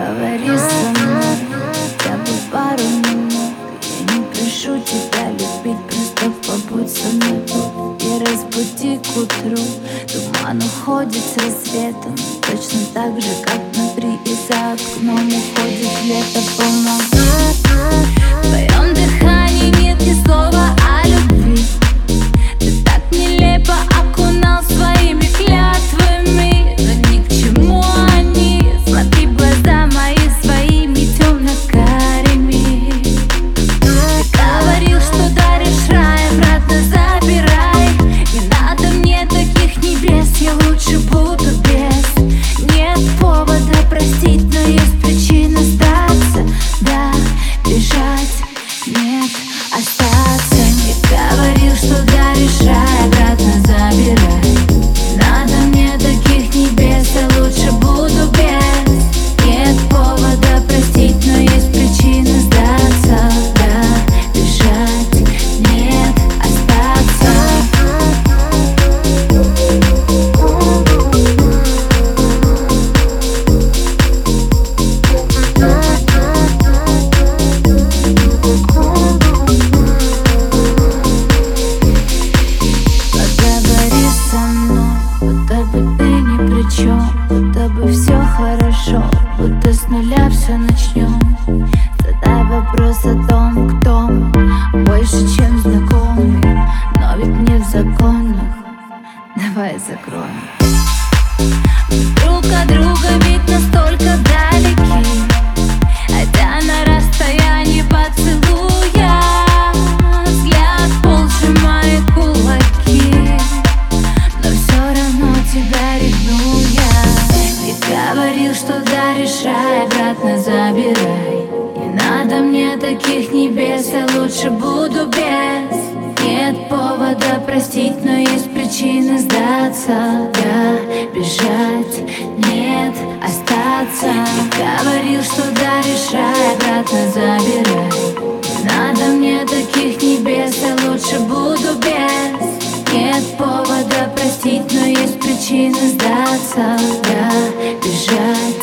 Поговори со мной хотя бы пару минут. Я не прошу тебя любить, просто побудь со мной тут И разбуди к утру. Туман уходит с рассветом Точно так же, как внутри и за окном уходит лето Помогу чем знакомый Но ведь не в законах. Давай закроем. Друг от друга ведь настолько далеки Хотя на расстоянии поцелуя. Взгляд пол сжимает кулаки Но все равно тебя ревную я. Ведь говорил, что даришь рай, обратно забирай надо мне таких небес, я лучше буду без. Нет повода простить, но есть причины сдаться. Да, бежать, нет, остаться. Говорил, что даришь рай, обратно забирай. Надо мне таких небес, я лучше буду без. Нет повода простить, но есть причины сдаться. Да, бежать